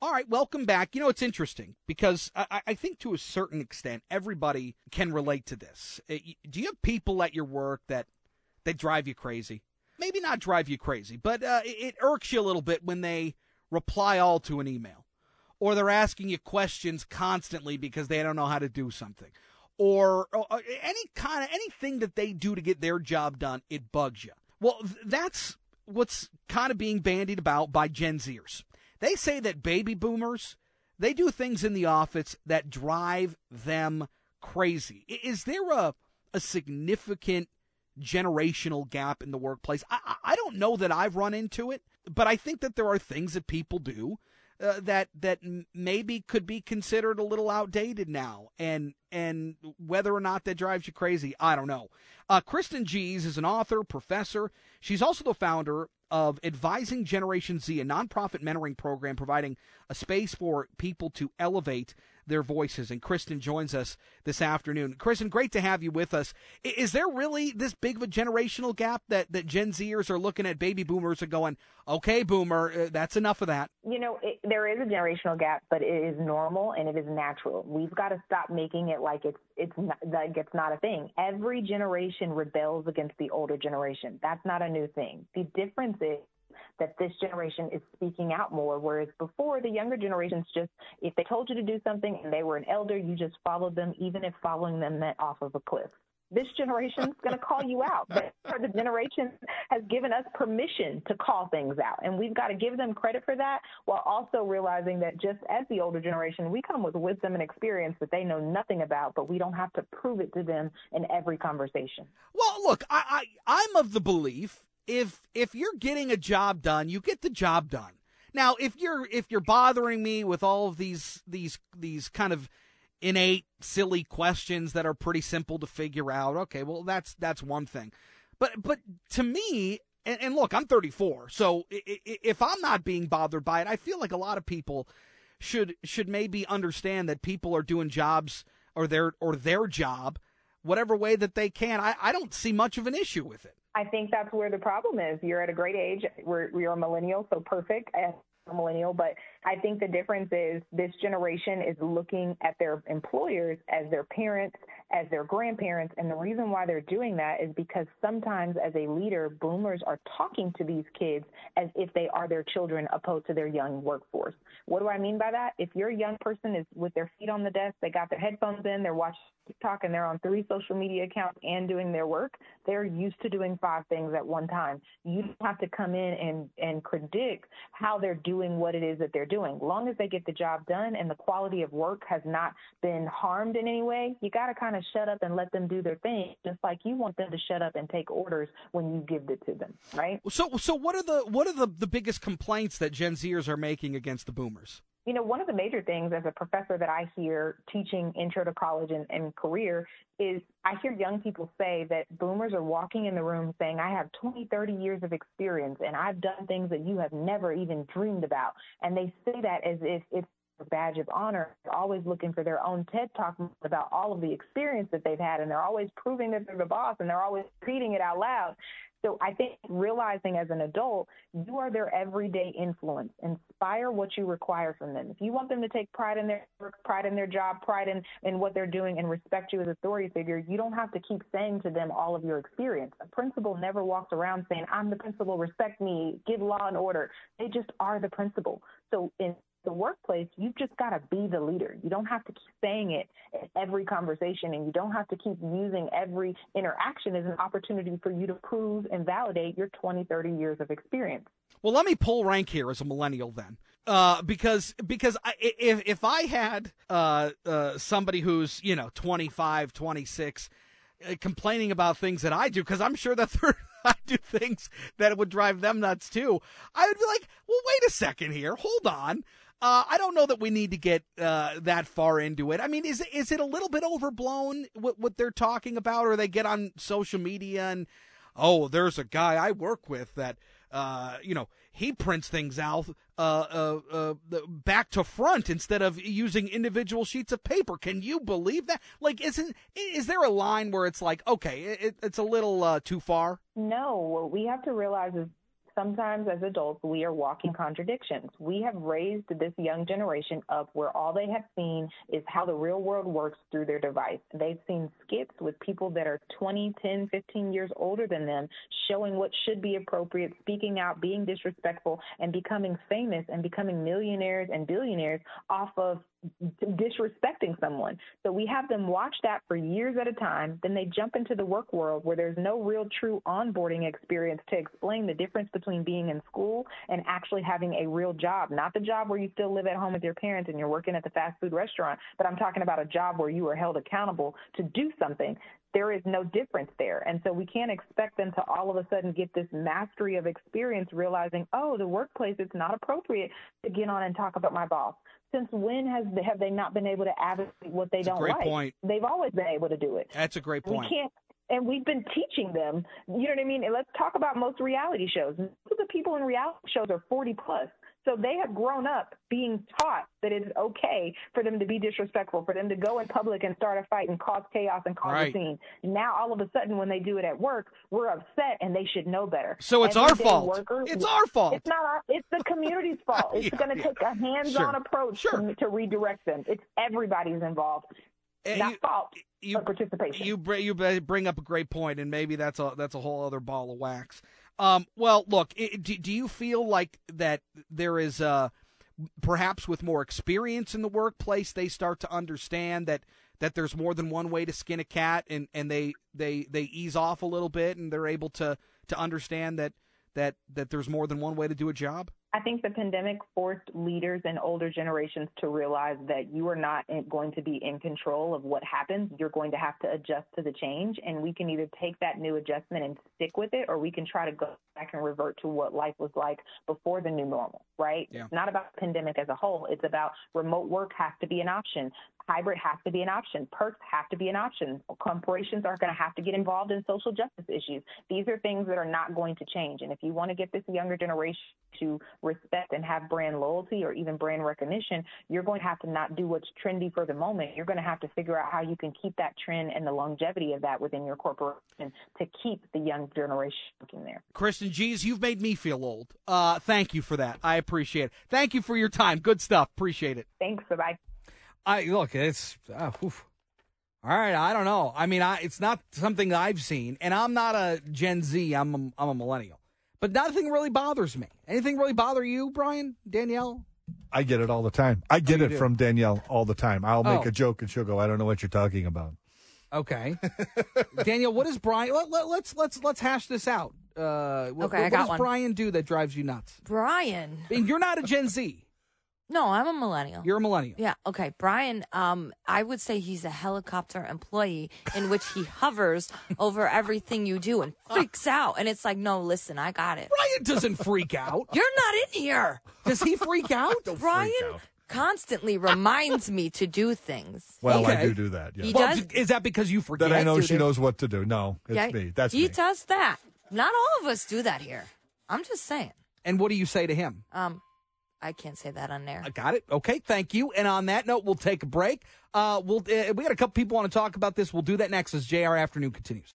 All right, welcome back. You know, it's interesting because I, I, think to a certain extent, everybody can relate to this. Uh, do you have people at your work that, that drive you crazy? Maybe not drive you crazy, but uh, it irks you a little bit when they reply all to an email or they're asking you questions constantly because they don't know how to do something or, or any kind of anything that they do to get their job done, it bugs you. Well, that's what's kind of being bandied about by Gen Zers. They say that baby boomers, they do things in the office that drive them crazy. Is there a, a significant generational gap in the workplace? I, I don't know that I've run into it, but I think that there are things that people do uh, that that maybe could be considered a little outdated now, and and whether or not that drives you crazy, I don't know. Uh, Kristen Geez is an author, professor. She's also the founder of Advising Generation Z, a nonprofit mentoring program providing a space for people to elevate their voices. And Kristen joins us this afternoon. Kristen, great to have you with us. Is there really this big of a generational gap that, that Gen Zers are looking at baby boomers and going, okay, boomer, uh, that's enough of that? You know, it, there is a generational gap, but it is normal and it is natural. We've got to stop making it like it's it's not, like it's not a thing. Every generation rebels against the older generation. That's not a new thing. The difference is that this generation is speaking out more, whereas before the younger generations just, if they told you to do something and they were an elder, you just followed them, even if following them meant off of a cliff this generation's going to call you out. the generation has given us permission to call things out, and we've got to give them credit for that, while also realizing that just as the older generation, we come with wisdom and experience that they know nothing about, but we don't have to prove it to them in every conversation. Well, look, I, I I'm of the belief if if you're getting a job done, you get the job done. Now, if you're if you're bothering me with all of these these these kind of innate silly questions that are pretty simple to figure out, okay, well that's that's one thing. But but to me, and, and look, I'm 34, so if I'm not being bothered by it, I feel like a lot of people should should maybe understand that people are doing jobs or their or their job whatever way that they can. I, I don't see much of an issue with it. I think that's where the problem is. You're at a great age. We're, we're a millennial, so perfect. And millennial, but I think the difference is this generation is looking at their employers as their parents, as their grandparents. And the reason why they're doing that is because sometimes as a leader, boomers are talking to these kids as if they are their children opposed to their young workforce. What do I mean by that? If your young person is with their feet on the desk, they got their headphones in, they're watching TikTok and they're on three social media accounts and doing their work, they're used to doing five things at one time. You don't have to come in and, and predict how they're doing what it is that they're doing. Long as they get the job done and the quality of work has not been harmed in any way, you got to kind of shut up and let them do their thing, just like you want them to shut up and take orders when you give it to them, right? So, so what are the what are the, the biggest complaints that Gen Zers are making against the boomers? You know, one of the major things as a professor that I hear teaching intro to college and, and, career is I hear young people say that boomers are walking in the room saying, I have 20, 30 years of experience and I've done things that you have never even dreamed about. And they say that as if it's badge of honor. Always looking for their own TED talk about all of the experience that they've had and they're always proving that they're the boss and they're always repeating it out loud. So I think realizing as an adult, you are their everyday influence. Inspire what you require from them. If you want them to take pride in their work, pride in their job, pride in, in what they're doing, and respect you as a authority figure, you don't have to keep saying to them all of your experience. A principal never walks around saying, I'm the principal, respect me, give law and order. They just are the principal. So in the workplace, you've just got to be the leader. You don't have to keep saying it in every conversation, and you don't have to keep using every interaction as an opportunity for you to prove and validate your 20, 30 years of experience. Well, let me pull rank here as a millennial then. Uh, because because I, if if I had uh, uh, somebody who's you know 25, 26, uh, complaining about things that I do, because I'm sure that they're I do things that would drive them nuts too, I would be like, well, wait a second here, hold on. Uh, I don't know that we need to get uh, that far into it. I mean, is is it a little bit overblown what what they're talking about, or they get on social media and oh, there's a guy I work with that uh, you know he prints things out uh, uh, uh, back to front instead of using individual sheets of paper. Can you believe that? Like, isn't is there a line where it's like, okay, it, it's a little too far? No, what we have to realize is sometimes as adults, we are walking contradictions. We have raised this young generation up where all they have seen is how the real world works through their device. They've seen skits with people that are 20, 10, 15 years older than them showing what should be appropriate, speaking out, being disrespectful, and becoming famous and becoming millionaires and billionaires off of disrespecting someone. So we have them watch that for years at a time. Then they jump into the work world where there's no real true onboarding experience to explain the difference between being in school and actually having a real job. Not the job where you still live at home with your parents and you're working at the fast food restaurant, but I'm talking about a job where you are held accountable to do something there is no difference there. And so we can't expect them to all of a sudden get this mastery of experience, realizing, oh, the workplace, it's not appropriate to get on and talk about my boss. Since when has have they not been able to advocate what they That's don't great like? point. They've always been able to do it. That's a great point. We can't and we've been teaching them. You know what I mean? And let's talk about most reality shows. Most of the people in reality shows are 40 plus. So they have grown up being taught that it's okay for them to be disrespectful, for them to go in public and start a fight and cause chaos and cause Right. a scene. Now all of a sudden, when they do it at work, we're upset and they should know better. So it's our fault. worker- It's our fault. It's not our. It's the community's fault. It's Yeah, going to yeah. take a hands-on Sure. approach Sure. to, to redirect them. It's everybody's involved, And not you- fault, you, participation. you bring you bring up a great point, and maybe that's a that's a whole other ball of wax. Um, well, look, i do, do you feel like that there is uh, perhaps with more experience in the workplace, they start to understand that that there's more than one way to skin a cat, and, and they they they ease off a little bit, and they're able to to understand that that that there's more than one way to do a job. I think the pandemic forced leaders and older generations to realize that you are not going to be in control of what happens. You're going to have to adjust to the change, and we can either take that new adjustment and stick with it, or we can try to go back and revert to what life was like before the new normal. Right? Yeah. It's not about the pandemic as a whole. It's about remote work has to be an option. Hybrid has to be an option. Perks have to be an option. Corporations are going to have to get involved in social justice issues. These are things that are not going to change. And if you want to get this younger generation to respect and have brand loyalty or even brand recognition, you're going to have to not do what's trendy for the moment. You're going to have to figure out how you can keep that trend and the longevity of that within your corporation to keep the young generation working there. Kristen Geez, you've made me feel old. Uh, thank you for that. I appreciate it. Thank you for your time. Good stuff. Appreciate it. Thanks. Bye bye. I look, it's uh, oof. all right. I don't know. I mean, I, it's not something I've seen, and I'm not a Gen Z. I'm a, I'm a millennial, but nothing really bothers me. Anything really bother you, Brian, Danielle? I get it all the time. I get you it do? from Danielle all the time. I'll make Oh. a joke and she'll go, "I don't know what you're talking about." Okay, Danielle, what is Brian? Let, let, let's let's let's hash this out. Uh, wh- Okay, I what does one. Brian do that drives you nuts? Brian. I mean, you're not a Gen Z. No, I'm a millennial. You're a millennial. yeah, okay. Brian, um, I would say he's a helicopter employee in which he hovers over everything you do and freaks out. And it's like, no, listen, I got it. Brian doesn't freak out. You're not in here. Does he freak out? Brian constantly reminds me to do things. Well, I do do that. He Yeah. Well, does- is that because you forget? That I know do she do. knows what to do. No, it's Yeah, me. That's he me. does that. Not all of us do that here. I'm just saying. And what do you say to him? Um, I can't say that on there. I got it. Okay, thank you. And on that note, we'll take a break. Uh, we'll uh, we got a couple people want to talk about this. We'll do that next as JR Afternoon continues.